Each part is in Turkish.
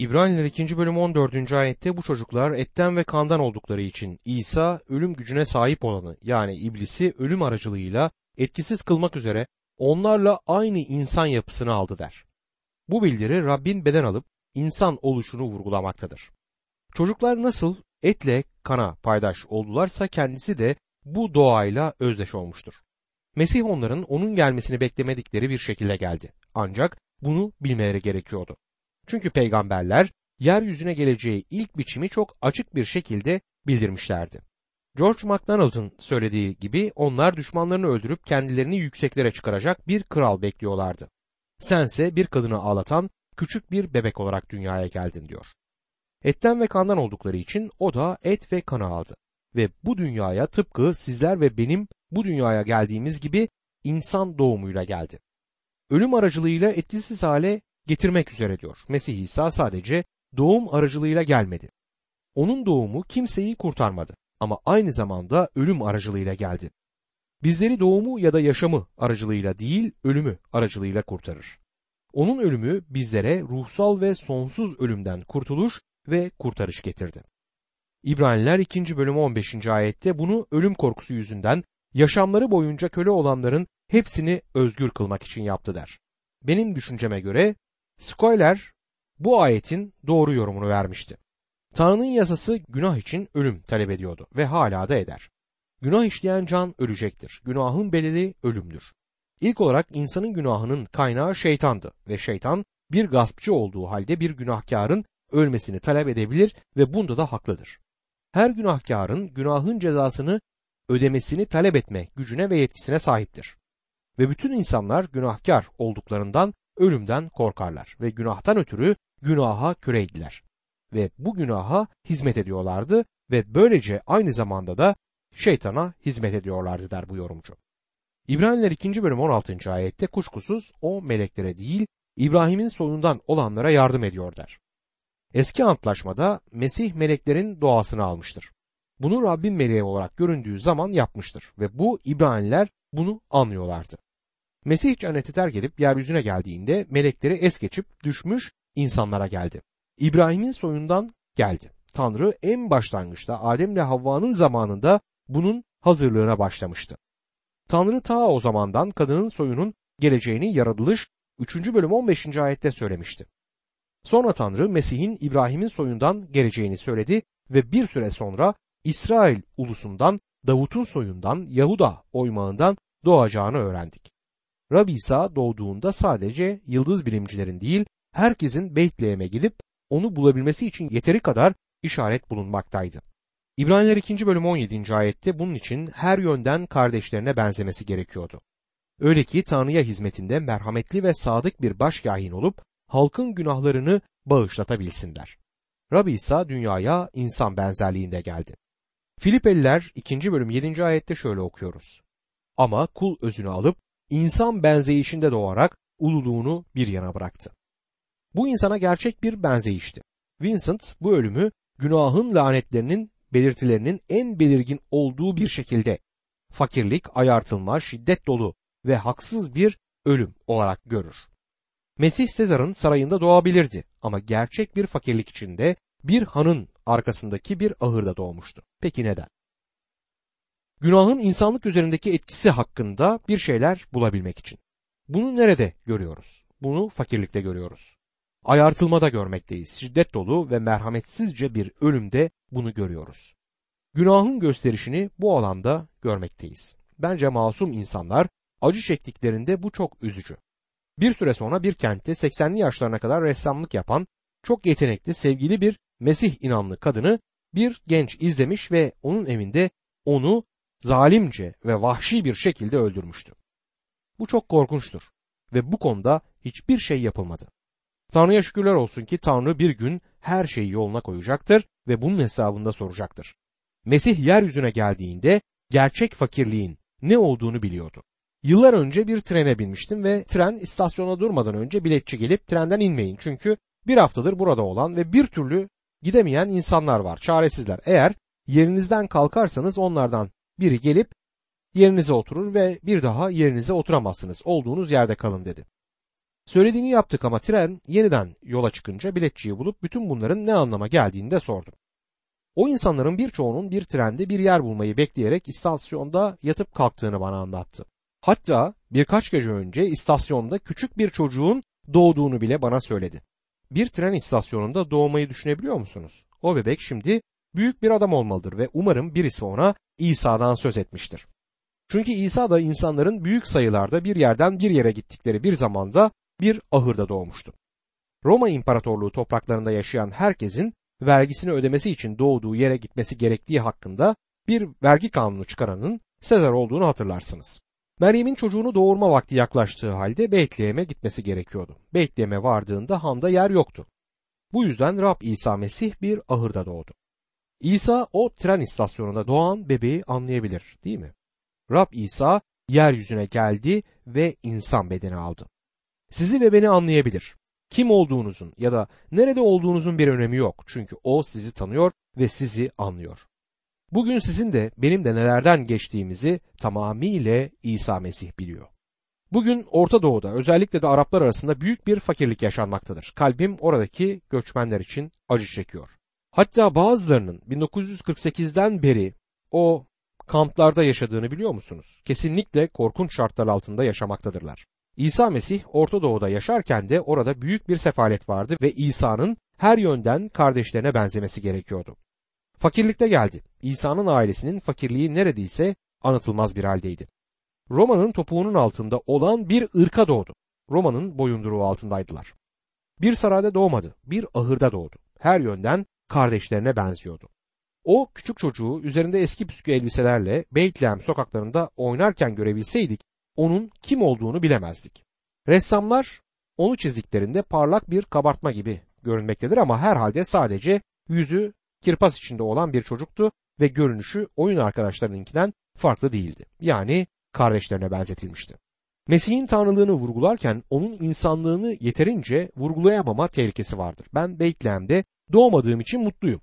İbraniler 2. bölüm 14. ayette bu çocuklar etten ve kandan oldukları için İsa ölüm gücüne sahip olanı yani iblisi ölüm aracılığıyla etkisiz kılmak üzere onlarla aynı insan yapısını aldı der. Bu bildiri Rabbin beden alıp insan oluşunu vurgulamaktadır. Çocuklar nasıl etle kana paydaş oldularsa kendisi de bu doğayla özdeş olmuştur. Mesih onların onun gelmesini beklemedikleri bir şekilde geldi. Ancak bunu bilmeleri gerekiyordu. Çünkü peygamberler yeryüzüne geleceği ilk biçimi çok açık bir şekilde bildirmişlerdi. George MacDonald'ın söylediği gibi onlar düşmanlarını öldürüp kendilerini yükseklere çıkaracak bir kral bekliyorlardı. Sense bir kadını ağlatan küçük bir bebek olarak dünyaya geldin diyor. Etten ve kandan oldukları için o da et ve kanı aldı. Ve bu dünyaya tıpkı sizler ve benim bu dünyaya geldiğimiz gibi insan doğumuyla geldi. Ölüm aracılığıyla etkisiz hale getirmek üzere diyor. Mesih İsa sadece doğum aracılığıyla gelmedi. Onun doğumu kimseyi kurtarmadı ama aynı zamanda ölüm aracılığıyla geldi. Bizleri doğumu ya da yaşamı aracılığıyla değil, ölümü aracılığıyla kurtarır. Onun ölümü bizlere ruhsal ve sonsuz ölümden kurtuluş ve kurtarış getirdi. İbraniler 2. bölüm 15. ayette bunu ölüm korkusu yüzünden yaşamları boyunca köle olanların hepsini özgür kılmak için yaptı der. Benim düşünceme göre Skoyler bu ayetin doğru yorumunu vermişti. Tanrı'nın yasası günah için ölüm talep ediyordu ve hala da eder. Günah işleyen can ölecektir. Günahın bedeli ölümdür. İlk olarak insanın günahının kaynağı şeytandı ve şeytan bir gaspçı olduğu halde bir günahkarın ölmesini talep edebilir ve bunda da haklıdır. Her günahkarın günahın cezasını ödemesini talep etme gücüne ve yetkisine sahiptir. Ve bütün insanlar günahkar olduklarından ölümden korkarlar ve günahtan ötürü günaha küreydiler. Ve bu günaha hizmet ediyorlardı ve böylece aynı zamanda da şeytana hizmet ediyorlardı der bu yorumcu. İbraniler 2. bölüm 16. ayette kuşkusuz o meleklere değil İbrahim'in soyundan olanlara yardım ediyor der. Eski antlaşmada Mesih meleklerin doğasını almıştır. Bunu Rabbin meleği olarak göründüğü zaman yapmıştır ve bu İbraniler bunu anlıyorlardı. Mesih cenneti terk edip yeryüzüne geldiğinde melekleri es geçip düşmüş insanlara geldi. İbrahim'in soyundan geldi. Tanrı en başlangıçta Adem ile Havva'nın zamanında bunun hazırlığına başlamıştı. Tanrı ta o zamandan kadının soyunun geleceğini yaratılış 3. bölüm 15. ayette söylemişti. Sonra Tanrı Mesih'in İbrahim'in soyundan geleceğini söyledi ve bir süre sonra İsrail ulusundan, Davut'un soyundan, Yahuda oymağından doğacağını öğrendik. Rabbi İsa doğduğunda sadece yıldız bilimcilerin değil, herkesin Beytlehem'e gidip onu bulabilmesi için yeteri kadar işaret bulunmaktaydı. İbraniler 2. bölüm 17. ayette bunun için her yönden kardeşlerine benzemesi gerekiyordu. Öyle ki Tanrı'ya hizmetinde merhametli ve sadık bir başkahin olup halkın günahlarını bağışlatabilsinler. Rabbi İsa dünyaya insan benzerliğinde geldi. Filipeliler 2. bölüm 7. ayette şöyle okuyoruz. Ama kul özünü alıp insan benzeyişinde doğarak ululuğunu bir yana bıraktı. Bu insana gerçek bir benzeyişti. Vincent bu ölümü günahın lanetlerinin belirtilerinin en belirgin olduğu bir şekilde fakirlik, ayartılma, şiddet dolu ve haksız bir ölüm olarak görür. Mesih Sezar'ın sarayında doğabilirdi ama gerçek bir fakirlik içinde bir hanın arkasındaki bir ahırda doğmuştu. Peki neden? Günahın insanlık üzerindeki etkisi hakkında bir şeyler bulabilmek için. Bunu nerede görüyoruz? Bunu fakirlikte görüyoruz. Ayartılmada görmekteyiz. Şiddet dolu ve merhametsizce bir ölümde bunu görüyoruz. Günahın gösterişini bu alanda görmekteyiz. Bence masum insanlar acı çektiklerinde bu çok üzücü. Bir süre sonra bir kentte 80'li yaşlarına kadar ressamlık yapan çok yetenekli sevgili bir Mesih inanlı kadını bir genç izlemiş ve onun evinde onu zalimce ve vahşi bir şekilde öldürmüştü. Bu çok korkunçtur ve bu konuda hiçbir şey yapılmadı. Tanrı'ya şükürler olsun ki Tanrı bir gün her şeyi yoluna koyacaktır ve bunun hesabında soracaktır. Mesih yeryüzüne geldiğinde gerçek fakirliğin ne olduğunu biliyordu. Yıllar önce bir trene binmiştim ve tren istasyona durmadan önce biletçi gelip trenden inmeyin çünkü bir haftadır burada olan ve bir türlü gidemeyen insanlar var, çaresizler. Eğer yerinizden kalkarsanız onlardan biri gelip yerinize oturur ve bir daha yerinize oturamazsınız. Olduğunuz yerde kalın dedi. Söylediğini yaptık ama tren yeniden yola çıkınca biletçiyi bulup bütün bunların ne anlama geldiğini de sordum. O insanların birçoğunun bir trende bir yer bulmayı bekleyerek istasyonda yatıp kalktığını bana anlattı. Hatta birkaç gece önce istasyonda küçük bir çocuğun doğduğunu bile bana söyledi. Bir tren istasyonunda doğmayı düşünebiliyor musunuz? O bebek şimdi büyük bir adam olmalıdır ve umarım birisi ona İsa'dan söz etmiştir. Çünkü İsa da insanların büyük sayılarda bir yerden bir yere gittikleri bir zamanda bir ahırda doğmuştu. Roma İmparatorluğu topraklarında yaşayan herkesin vergisini ödemesi için doğduğu yere gitmesi gerektiği hakkında bir vergi kanunu çıkaranın Sezar olduğunu hatırlarsınız. Meryem'in çocuğunu doğurma vakti yaklaştığı halde Betlehem'e gitmesi gerekiyordu. Betlehem'e vardığında handa yer yoktu. Bu yüzden Rab İsa Mesih bir ahırda doğdu. İsa o tren istasyonunda doğan bebeği anlayabilir değil mi? Rab İsa yeryüzüne geldi ve insan bedeni aldı. Sizi ve beni anlayabilir. Kim olduğunuzun ya da nerede olduğunuzun bir önemi yok. Çünkü o sizi tanıyor ve sizi anlıyor. Bugün sizin de benim de nelerden geçtiğimizi tamamıyla İsa Mesih biliyor. Bugün Orta Doğu'da özellikle de Araplar arasında büyük bir fakirlik yaşanmaktadır. Kalbim oradaki göçmenler için acı çekiyor. Hatta bazılarının 1948'den beri o kamplarda yaşadığını biliyor musunuz? Kesinlikle korkunç şartlar altında yaşamaktadırlar. İsa Mesih Orta Doğu'da yaşarken de orada büyük bir sefalet vardı ve İsa'nın her yönden kardeşlerine benzemesi gerekiyordu. Fakirlikte geldi. İsa'nın ailesinin fakirliği neredeyse anlatılmaz bir haldeydi. Roma'nın topuğunun altında olan bir ırka doğdu. Roma'nın boyunduruğu altındaydılar. Bir sarayda doğmadı, bir ahırda doğdu. Her yönden kardeşlerine benziyordu. O küçük çocuğu üzerinde eski püskü elbiselerle Beytlehem sokaklarında oynarken görebilseydik onun kim olduğunu bilemezdik. Ressamlar onu çizdiklerinde parlak bir kabartma gibi görünmektedir ama herhalde sadece yüzü kirpas içinde olan bir çocuktu ve görünüşü oyun arkadaşlarınınkinden farklı değildi. Yani kardeşlerine benzetilmişti. Mesih'in tanrılığını vurgularken onun insanlığını yeterince vurgulayamama tehlikesi vardır. Ben Beytlehem'de doğmadığım için mutluyum.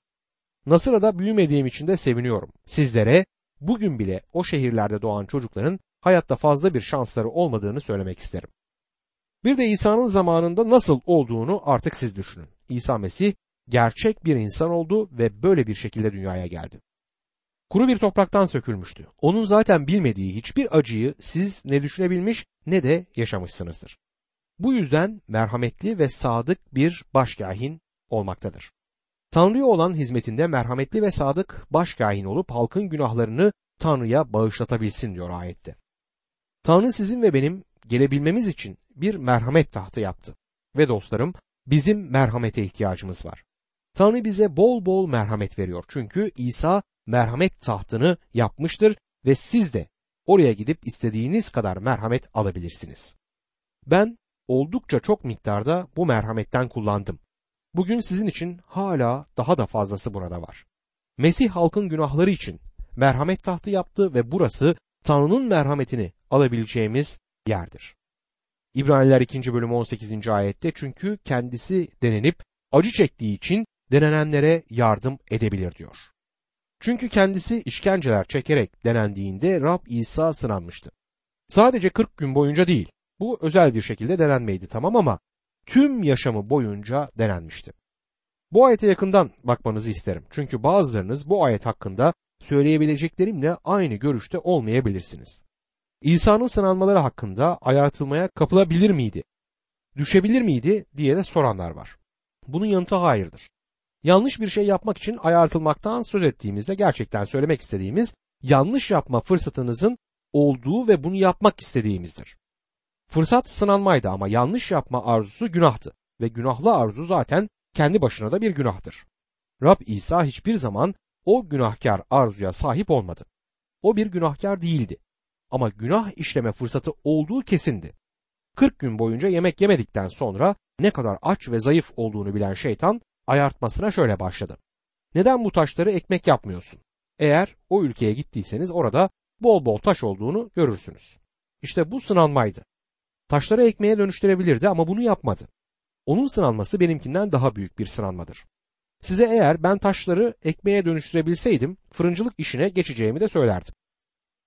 Nasıra'da büyümediğim için de seviniyorum. Sizlere bugün bile o şehirlerde doğan çocukların hayatta fazla bir şansları olmadığını söylemek isterim. Bir de İsa'nın zamanında nasıl olduğunu artık siz düşünün. İsa Mesih gerçek bir insan oldu ve böyle bir şekilde dünyaya geldi. Kuru bir topraktan sökülmüştü. Onun zaten bilmediği hiçbir acıyı siz ne düşünebilmiş ne de yaşamışsınızdır. Bu yüzden merhametli ve sadık bir başkahin olmaktadır. Tanrı'ya olan hizmetinde merhametli ve sadık başkahin olup halkın günahlarını Tanrı'ya bağışlatabilsin diyor ayette. Tanrı sizin ve benim gelebilmemiz için bir merhamet tahtı yaptı. Ve dostlarım bizim merhamete ihtiyacımız var. Tanrı bize bol bol merhamet veriyor. Çünkü İsa merhamet tahtını yapmıştır ve siz de oraya gidip istediğiniz kadar merhamet alabilirsiniz. Ben oldukça çok miktarda bu merhametten kullandım. Bugün sizin için hala daha da fazlası burada var. Mesih halkın günahları için merhamet tahtı yaptı ve burası Tanrı'nın merhametini alabileceğimiz yerdir. İbraniler 2. bölüm 18. ayette çünkü kendisi denenip acı çektiği için denenenlere yardım edebilir diyor. Çünkü kendisi işkenceler çekerek denendiğinde Rab İsa sınanmıştı. Sadece 40 gün boyunca değil, bu özel bir şekilde denenmeydi tamam ama tüm yaşamı boyunca denenmişti. Bu ayete yakından bakmanızı isterim. Çünkü bazılarınız bu ayet hakkında söyleyebileceklerimle aynı görüşte olmayabilirsiniz. İsa'nın sınanmaları hakkında ayartılmaya kapılabilir miydi? Düşebilir miydi diye de soranlar var. Bunun yanıtı hayırdır. Yanlış bir şey yapmak için ayartılmaktan söz ettiğimizde gerçekten söylemek istediğimiz yanlış yapma fırsatınızın olduğu ve bunu yapmak istediğimizdir. Fırsat sınanmaydı ama yanlış yapma arzusu günahtı ve günahlı arzu zaten kendi başına da bir günahtır. Rab İsa hiçbir zaman o günahkar arzuya sahip olmadı. O bir günahkar değildi. Ama günah işleme fırsatı olduğu kesindi. 40 gün boyunca yemek yemedikten sonra ne kadar aç ve zayıf olduğunu bilen şeytan ayartmasına şöyle başladı. Neden bu taşları ekmek yapmıyorsun? Eğer o ülkeye gittiyseniz orada bol bol taş olduğunu görürsünüz. İşte bu sınanmaydı. Taşları ekmeğe dönüştürebilirdi ama bunu yapmadı. Onun sınanması benimkinden daha büyük bir sınanmadır. Size eğer ben taşları ekmeğe dönüştürebilseydim fırıncılık işine geçeceğimi de söylerdim.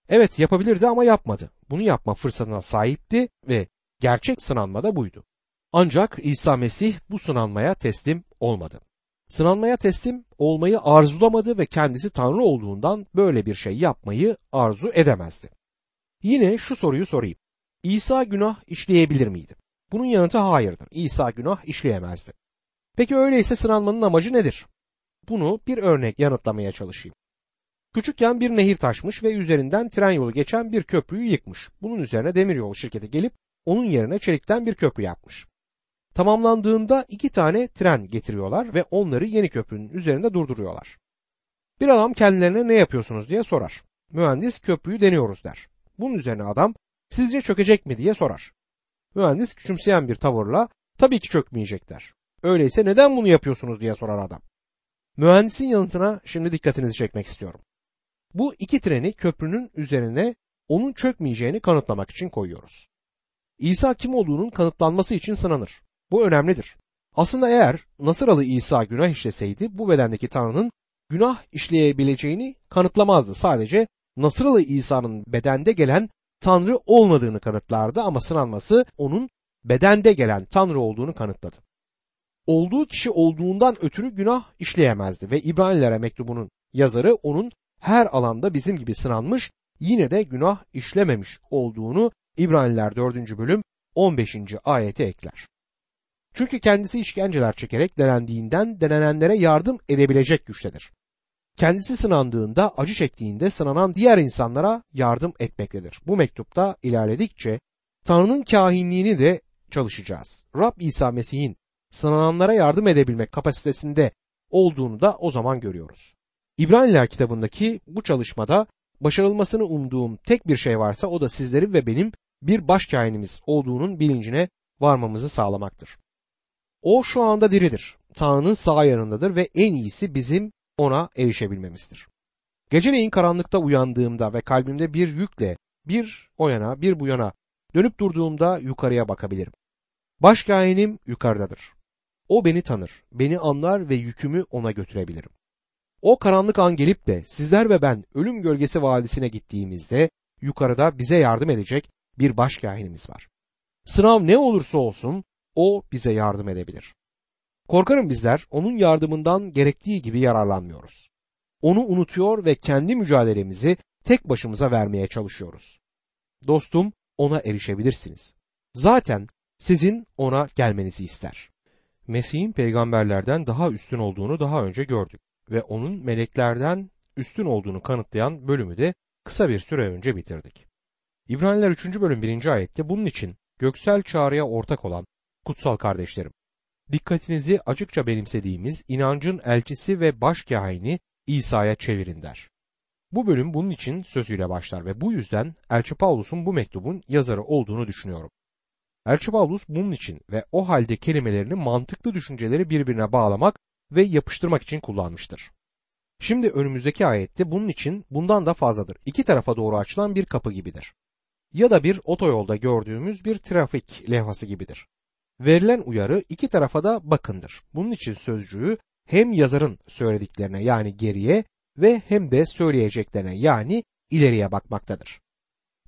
Evet yapabilirdi ama yapmadı. Bunu yapma fırsatına sahipti ve gerçek sınanma da buydu. Ancak İsa Mesih bu sınanmaya teslim olmadı. Sınanmaya teslim olmayı arzulamadı ve kendisi Tanrı olduğundan böyle bir şey yapmayı arzu edemezdi. Yine şu soruyu sorayım. İsa günah işleyebilir miydi? Bunun yanıtı hayırdır. İsa günah işleyemezdi. Peki öyleyse sınanmanın amacı nedir? Bunu bir örnek yanıtlamaya çalışayım. Küçükken bir nehir taşmış ve üzerinden tren yolu geçen bir köprüyü yıkmış. Bunun üzerine demiryolu şirketi gelip onun yerine çelikten bir köprü yapmış. Tamamlandığında iki tane tren getiriyorlar ve onları yeni köprünün üzerinde durduruyorlar. Bir adam kendilerine ne yapıyorsunuz diye sorar. Mühendis köprüyü deniyoruz der. Bunun üzerine adam sizce çökecek mi diye sorar. Mühendis küçümseyen bir tavırla tabii ki çökmeyecek der. Öyleyse neden bunu yapıyorsunuz diye sorar adam. Mühendisin yanıtına şimdi dikkatinizi çekmek istiyorum. Bu iki treni köprünün üzerine onun çökmeyeceğini kanıtlamak için koyuyoruz. İsa kim olduğunun kanıtlanması için sınanır. Bu önemlidir. Aslında eğer Nasıralı İsa günah işleseydi bu bedendeki Tanrı'nın günah işleyebileceğini kanıtlamazdı. Sadece Nasıralı İsa'nın bedende gelen Tanrı olmadığını kanıtlardı ama sınanması onun bedende gelen Tanrı olduğunu kanıtladı. Olduğu kişi olduğundan ötürü günah işleyemezdi ve İbranilere mektubunun yazarı onun her alanda bizim gibi sınanmış yine de günah işlememiş olduğunu İbraniler 4. bölüm 15. ayete ekler. Çünkü kendisi işkenceler çekerek denendiğinden denenenlere yardım edebilecek güçtedir. Kendisi sınandığında, acı çektiğinde sınanan diğer insanlara yardım etmektedir. Bu mektupta ilerledikçe Tanrı'nın kahinliğini de çalışacağız. Rab İsa Mesih'in sınananlara yardım edebilmek kapasitesinde olduğunu da o zaman görüyoruz. İbraniler kitabındaki bu çalışmada başarılmasını umduğum tek bir şey varsa o da sizlerin ve benim bir başkainimiz olduğunun bilincine varmamızı sağlamaktır. O şu anda diridir. Tanrı'nın sağ yanındadır ve en iyisi bizim ona erişebilmemizdir. Geceleyin karanlıkta uyandığımda ve kalbimde bir yükle bir o yana bir bu yana dönüp durduğumda yukarıya bakabilirim. Başkainim yukarıdadır. O beni tanır, beni anlar ve yükümü ona götürebilirim. O karanlık an gelip de sizler ve ben ölüm gölgesi vadisine gittiğimizde yukarıda bize yardım edecek bir başkahinimiz var. Sınav ne olursa olsun o bize yardım edebilir. Korkarım bizler onun yardımından gerektiği gibi yararlanmıyoruz. Onu unutuyor ve kendi mücadelemizi tek başımıza vermeye çalışıyoruz. Dostum ona erişebilirsiniz. Zaten sizin ona gelmenizi ister. Mesih'in peygamberlerden daha üstün olduğunu daha önce gördük ve onun meleklerden üstün olduğunu kanıtlayan bölümü de kısa bir süre önce bitirdik. İbraniler 3. bölüm 1. ayette bunun için göksel çağrıya ortak olan kutsal kardeşlerim, dikkatinizi açıkça benimsediğimiz inancın elçisi ve baş kahini İsa'ya çevirin der. Bu bölüm bunun için sözüyle başlar ve bu yüzden Elçi Paulus'un bu mektubun yazarı olduğunu düşünüyorum. Elçi Paulus bunun için ve o halde kelimelerini mantıklı düşünceleri birbirine bağlamak ve yapıştırmak için kullanmıştır. Şimdi önümüzdeki ayette bunun için bundan da fazladır. İki tarafa doğru açılan bir kapı gibidir. Ya da bir otoyolda gördüğümüz bir trafik levhası gibidir. Verilen uyarı iki tarafa da bakındır. Bunun için sözcüğü hem yazarın söylediklerine yani geriye ve hem de söyleyeceklerine yani ileriye bakmaktadır.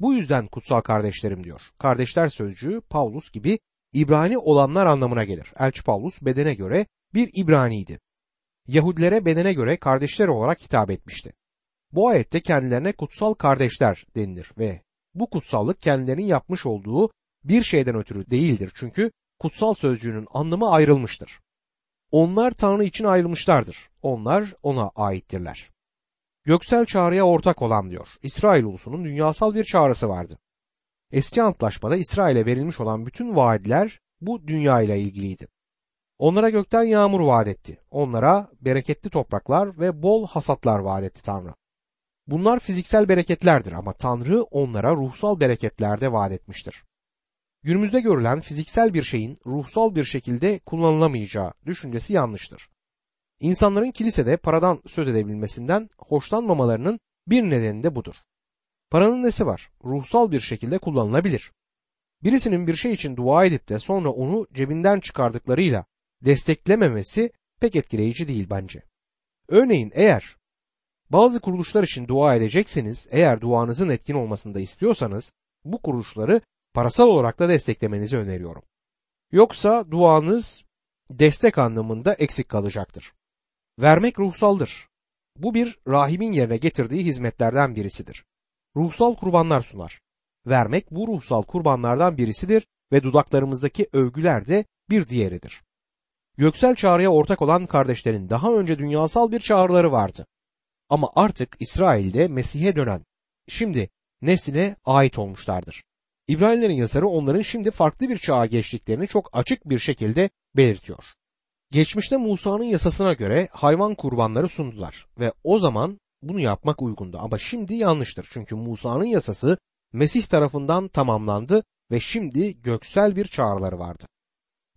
Bu yüzden kutsal kardeşlerim diyor. Kardeşler sözcüğü Paulus gibi İbrani olanlar anlamına gelir. Elçi Paulus bedene göre bir İbraniydi. Yahudilere bedene göre kardeşler olarak hitap etmişti. Bu ayette kendilerine kutsal kardeşler denilir ve bu kutsallık kendilerinin yapmış olduğu bir şeyden ötürü değildir çünkü kutsal sözcüğünün anlamı ayrılmıştır. Onlar Tanrı için ayrılmışlardır. Onlar ona aittirler. Göksel çağrıya ortak olan diyor. İsrail ulusunun dünyasal bir çağrısı vardı. Eski antlaşmada İsrail'e verilmiş olan bütün vaadler bu dünya ile ilgiliydi. Onlara gökten yağmur vaat etti. Onlara bereketli topraklar ve bol hasatlar vaat etti Tanrı. Bunlar fiziksel bereketlerdir ama Tanrı onlara ruhsal bereketler de vaat etmiştir. Günümüzde görülen fiziksel bir şeyin ruhsal bir şekilde kullanılamayacağı düşüncesi yanlıştır. İnsanların kilisede paradan söz edebilmesinden hoşlanmamalarının bir nedeni de budur. Paranın nesi var? Ruhsal bir şekilde kullanılabilir. Birisinin bir şey için dua edip de sonra onu cebinden çıkardıklarıyla desteklememesi pek etkileyici değil bence. Örneğin eğer bazı kuruluşlar için dua edecekseniz, eğer duanızın etkin olmasını da istiyorsanız bu kuruluşları parasal olarak da desteklemenizi öneriyorum. Yoksa duanız destek anlamında eksik kalacaktır. Vermek ruhsaldır. Bu bir rahibin yerine getirdiği hizmetlerden birisidir. Ruhsal kurbanlar sunar. Vermek bu ruhsal kurbanlardan birisidir ve dudaklarımızdaki övgüler de bir diğeridir. Göksel çağrıya ortak olan kardeşlerin daha önce dünyasal bir çağrıları vardı. Ama artık İsrail'de Mesih'e dönen, şimdi nesline ait olmuşlardır. İbranilerin yazarı onların şimdi farklı bir çağa geçtiklerini çok açık bir şekilde belirtiyor. Geçmişte Musa'nın yasasına göre hayvan kurbanları sundular ve o zaman bunu yapmak uygundu ama şimdi yanlıştır. Çünkü Musa'nın yasası Mesih tarafından tamamlandı ve şimdi göksel bir çağrıları vardı.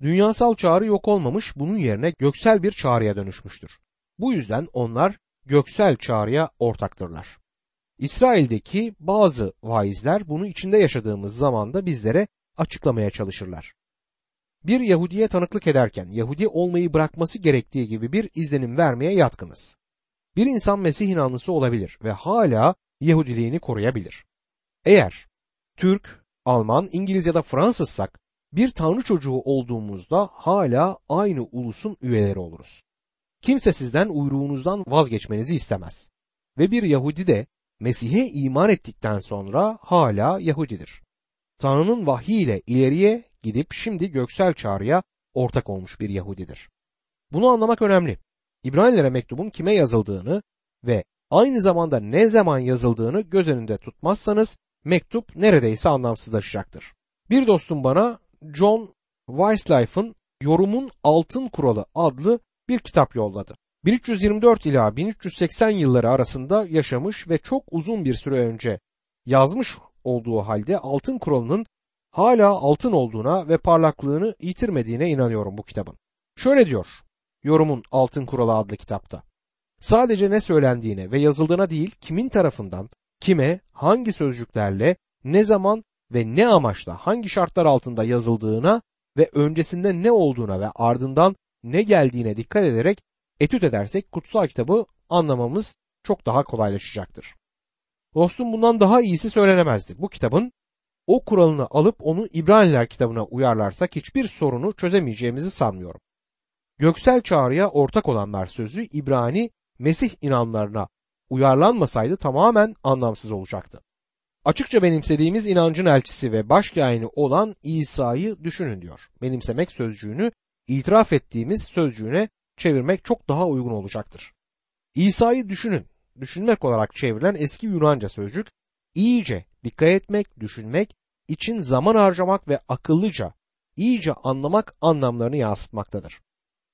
Dünyasal çağrı yok olmamış, bunun yerine göksel bir çağrıya dönüşmüştür. Bu yüzden onlar göksel çağrıya ortaktırlar. İsrail'deki bazı vaizler bunu içinde yaşadığımız zamanda bizlere açıklamaya çalışırlar. Bir Yahudiye tanıklık ederken Yahudi olmayı bırakması gerektiği gibi bir izlenim vermeye yatkınız. Bir insan Mesih inanlısı olabilir ve hala Yahudiliğini koruyabilir. Eğer Türk, Alman, İngiliz ya da Fransızsak bir tanrı çocuğu olduğumuzda hala aynı ulusun üyeleri oluruz. Kimse sizden uyruğunuzdan vazgeçmenizi istemez. Ve bir Yahudi de Mesih'e iman ettikten sonra hala Yahudidir. Tanrı'nın vahyiyle ileriye gidip şimdi göksel çağrıya ortak olmuş bir Yahudidir. Bunu anlamak önemli. İbrahimlere mektubun kime yazıldığını ve aynı zamanda ne zaman yazıldığını göz önünde tutmazsanız mektup neredeyse anlamsızlaşacaktır. Bir dostum bana John Weislife'ın Yorumun Altın Kuralı adlı bir kitap yolladı. 1324 ila 1380 yılları arasında yaşamış ve çok uzun bir süre önce yazmış olduğu halde altın kuralının hala altın olduğuna ve parlaklığını yitirmediğine inanıyorum bu kitabın. Şöyle diyor Yorumun Altın Kuralı adlı kitapta. Sadece ne söylendiğine ve yazıldığına değil kimin tarafından, kime, hangi sözcüklerle, ne zaman ve ne amaçla hangi şartlar altında yazıldığına ve öncesinde ne olduğuna ve ardından ne geldiğine dikkat ederek etüt edersek kutsal kitabı anlamamız çok daha kolaylaşacaktır. Dostum bundan daha iyisi söylenemezdi. Bu kitabın o kuralını alıp onu İbraniler kitabına uyarlarsak hiçbir sorunu çözemeyeceğimizi sanmıyorum. Göksel çağrıya ortak olanlar sözü İbrani Mesih inanlarına uyarlanmasaydı tamamen anlamsız olacaktı. Açıkça benimsediğimiz inancın elçisi ve başkâhini olan İsa'yı düşünün diyor. Benimsemek sözcüğünü itiraf ettiğimiz sözcüğüne çevirmek çok daha uygun olacaktır. İsa'yı düşünün. Düşünmek olarak çevrilen eski Yunanca sözcük iyice dikkat etmek, düşünmek, için zaman harcamak ve akıllıca, iyice anlamak anlamlarını yansıtmaktadır.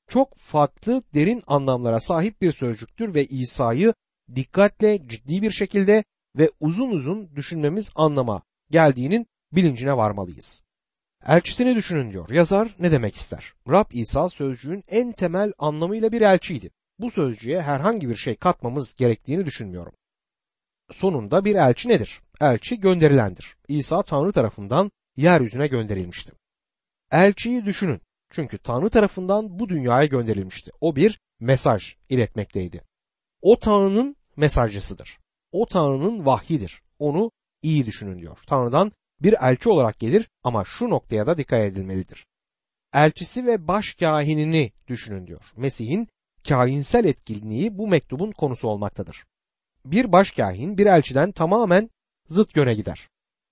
Çok farklı derin anlamlara sahip bir sözcüktür ve İsa'yı dikkatle, ciddi bir şekilde ve uzun uzun düşünmemiz anlama geldiğinin bilincine varmalıyız. Elçisini düşünün diyor. Yazar ne demek ister? Rab İsa sözcüğün en temel anlamıyla bir elçiydi. Bu sözcüğe herhangi bir şey katmamız gerektiğini düşünmüyorum. Sonunda bir elçi nedir? Elçi gönderilendir. İsa Tanrı tarafından yeryüzüne gönderilmişti. Elçiyi düşünün. Çünkü Tanrı tarafından bu dünyaya gönderilmişti. O bir mesaj iletmekteydi. O Tanrı'nın mesajcısıdır. O Tanrı'nın vahyidir. Onu iyi düşünün diyor. Tanrı'dan bir elçi olarak gelir ama şu noktaya da dikkat edilmelidir. Elçisi ve baş kahinini düşünün diyor. Mesih'in kahinsel etkinliği bu mektubun konusu olmaktadır. Bir baş kahin bir elçiden tamamen zıt yöne gider.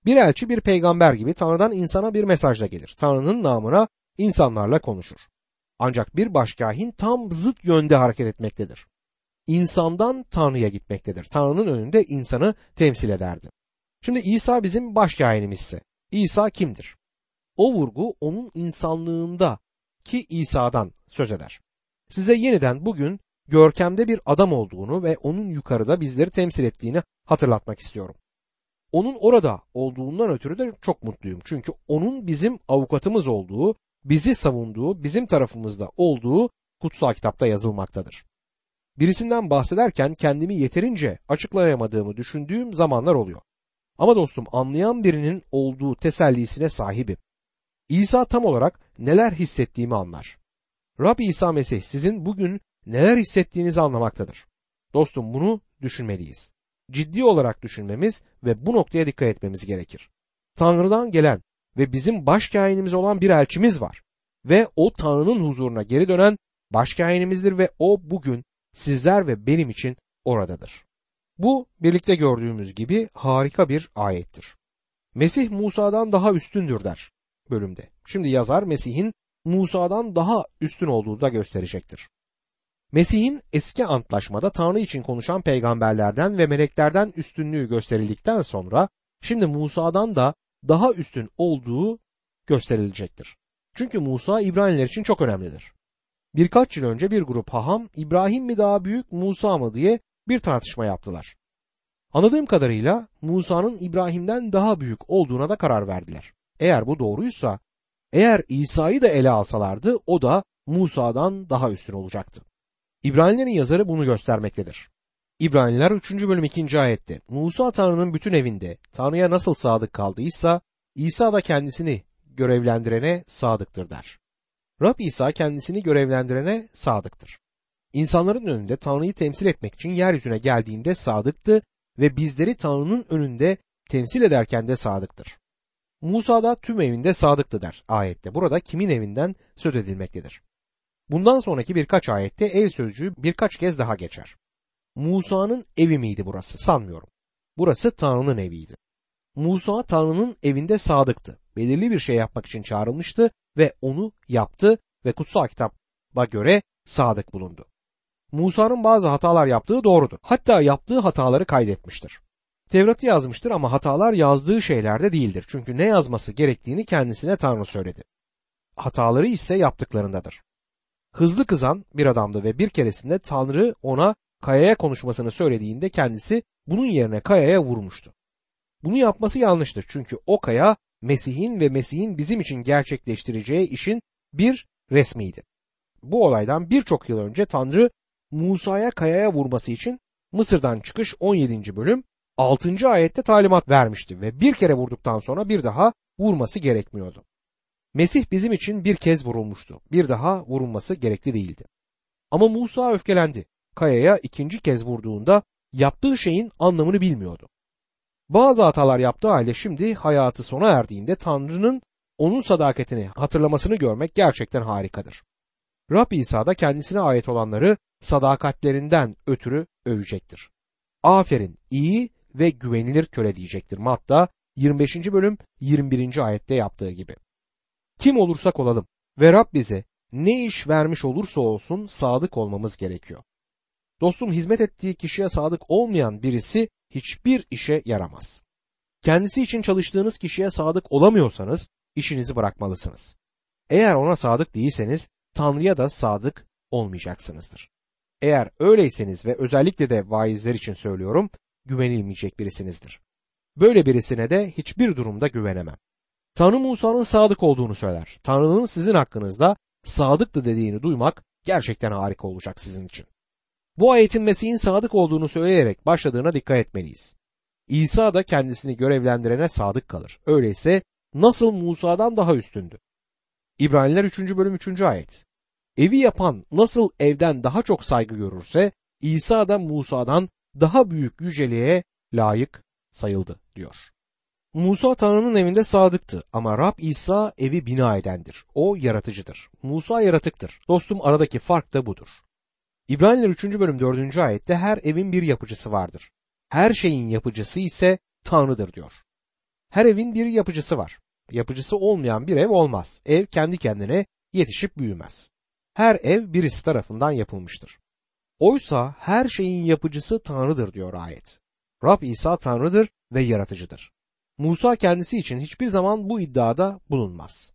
Bir elçi bir peygamber gibi Tanrı'dan insana bir mesajla gelir. Tanrı'nın namına insanlarla konuşur. Ancak bir başkahin tam zıt yönde hareket etmektedir. İnsandan Tanrı'ya gitmektedir. Tanrı'nın önünde insanı temsil ederdi. Şimdi İsa bizim başkahinimizse İsa kimdir? O vurgu onun insanlığında ki İsa'dan söz eder. Size yeniden bugün görkemde bir adam olduğunu ve onun yukarıda bizleri temsil ettiğini hatırlatmak istiyorum. Onun orada olduğundan ötürü de çok mutluyum. Çünkü onun bizim avukatımız olduğu, bizi savunduğu, bizim tarafımızda olduğu kutsal kitapta yazılmaktadır. Birisinden bahsederken kendimi yeterince açıklayamadığımı düşündüğüm zamanlar oluyor. Ama dostum anlayan birinin olduğu tesellisine sahibim. İsa tam olarak neler hissettiğimi anlar. Rab İsa Mesih sizin bugün neler hissettiğinizi anlamaktadır. Dostum bunu düşünmeliyiz. Ciddi olarak düşünmemiz ve bu noktaya dikkat etmemiz gerekir. Tanrı'dan gelen ve bizim baş kainimiz olan bir elçimiz var. ve o Tanrı'nın huzuruna geri dönen başkainimizdir ve o bugün sizler ve benim için oradadır. Bu birlikte gördüğümüz gibi harika bir ayettir. Mesih Musa'dan daha üstündür der bölümde. Şimdi yazar Mesih'in Musa'dan daha üstün olduğunu da gösterecektir. Mesih'in eski antlaşmada Tanrı için konuşan peygamberlerden ve meleklerden üstünlüğü gösterildikten sonra şimdi Musa'dan da daha üstün olduğu gösterilecektir. Çünkü Musa İbraniler için çok önemlidir. Birkaç yıl önce bir grup haham İbrahim mi daha büyük Musa mı diye bir tartışma yaptılar. Anladığım kadarıyla Musa'nın İbrahim'den daha büyük olduğuna da karar verdiler. Eğer bu doğruysa, eğer İsa'yı da ele alsalardı o da Musa'dan daha üstün olacaktı. İbranilerin yazarı bunu göstermektedir. İbraniler 3. bölüm 2. ayette Musa Tanrı'nın bütün evinde Tanrı'ya nasıl sadık kaldıysa İsa da kendisini görevlendirene sadıktır der. Rab İsa kendisini görevlendirene sadıktır. İnsanların önünde Tanrı'yı temsil etmek için yeryüzüne geldiğinde sadıktı ve bizleri Tanrı'nın önünde temsil ederken de sadıktır. Musa da tüm evinde sadıktı der ayette. Burada kimin evinden söz edilmektedir. Bundan sonraki birkaç ayette ev sözcüğü birkaç kez daha geçer. Musa'nın evi miydi burası? Sanmıyorum. Burası Tanrı'nın eviydi. Musa Tanrı'nın evinde sadıktı. Belirli bir şey yapmak için çağrılmıştı ve onu yaptı ve kutsal kitaba göre sadık bulundu. Musa'nın bazı hatalar yaptığı doğrudur. Hatta yaptığı hataları kaydetmiştir. Tevrat'ı yazmıştır ama hatalar yazdığı şeylerde değildir. Çünkü ne yazması gerektiğini kendisine Tanrı söyledi. Hataları ise yaptıklarındadır. Hızlı kızan bir adamdı ve bir keresinde Tanrı ona kayaya konuşmasını söylediğinde kendisi bunun yerine kayaya vurmuştu. Bunu yapması yanlıştır çünkü o kaya Mesih'in ve Mesih'in bizim için gerçekleştireceği işin bir resmiydi. Bu olaydan birçok yıl önce Tanrı Musa'ya kayaya vurması için Mısır'dan çıkış 17. bölüm 6. ayette talimat vermişti ve bir kere vurduktan sonra bir daha vurması gerekmiyordu. Mesih bizim için bir kez vurulmuştu. Bir daha vurulması gerekli değildi. Ama Musa öfkelendi. Kayaya ikinci kez vurduğunda yaptığı şeyin anlamını bilmiyordu. Bazı hatalar yaptığı halde şimdi hayatı sona erdiğinde Tanrı'nın onun sadakatini hatırlamasını görmek gerçekten harikadır. Rab İsa da kendisine ait olanları sadakatlerinden ötürü övecektir. Aferin iyi ve güvenilir köle diyecektir. Matta 25. bölüm 21. ayette yaptığı gibi. Kim olursak olalım ve Rab bize ne iş vermiş olursa olsun sadık olmamız gerekiyor. Dostum hizmet ettiği kişiye sadık olmayan birisi hiçbir işe yaramaz. Kendisi için çalıştığınız kişiye sadık olamıyorsanız işinizi bırakmalısınız. Eğer ona sadık değilseniz Tanrı'ya da sadık olmayacaksınızdır. Eğer öyleyseniz ve özellikle de vaizler için söylüyorum, güvenilmeyecek birisinizdir. Böyle birisine de hiçbir durumda güvenemem. Tanrı Musa'nın sadık olduğunu söyler. Tanrı'nın sizin hakkınızda sadıktı dediğini duymak gerçekten harika olacak sizin için. Bu ayetin Mesih'in sadık olduğunu söyleyerek başladığına dikkat etmeliyiz. İsa da kendisini görevlendirene sadık kalır. Öyleyse nasıl Musa'dan daha üstündü? İbraniler 3. bölüm 3. ayet. Evi yapan nasıl evden daha çok saygı görürse İsa da Musa'dan daha büyük yüceliğe layık sayıldı diyor. Musa Tanrı'nın evinde sadıktı ama Rab İsa evi bina edendir. O yaratıcıdır. Musa yaratıktır. Dostum aradaki fark da budur. İbraniler 3. bölüm 4. ayette her evin bir yapıcısı vardır. Her şeyin yapıcısı ise Tanrı'dır diyor. Her evin bir yapıcısı var. Yapıcısı olmayan bir ev olmaz. Ev kendi kendine yetişip büyümez. Her ev birisi tarafından yapılmıştır. Oysa her şeyin yapıcısı Tanrı'dır diyor ayet. Rab İsa Tanrı'dır ve yaratıcıdır. Musa kendisi için hiçbir zaman bu iddiada bulunmaz.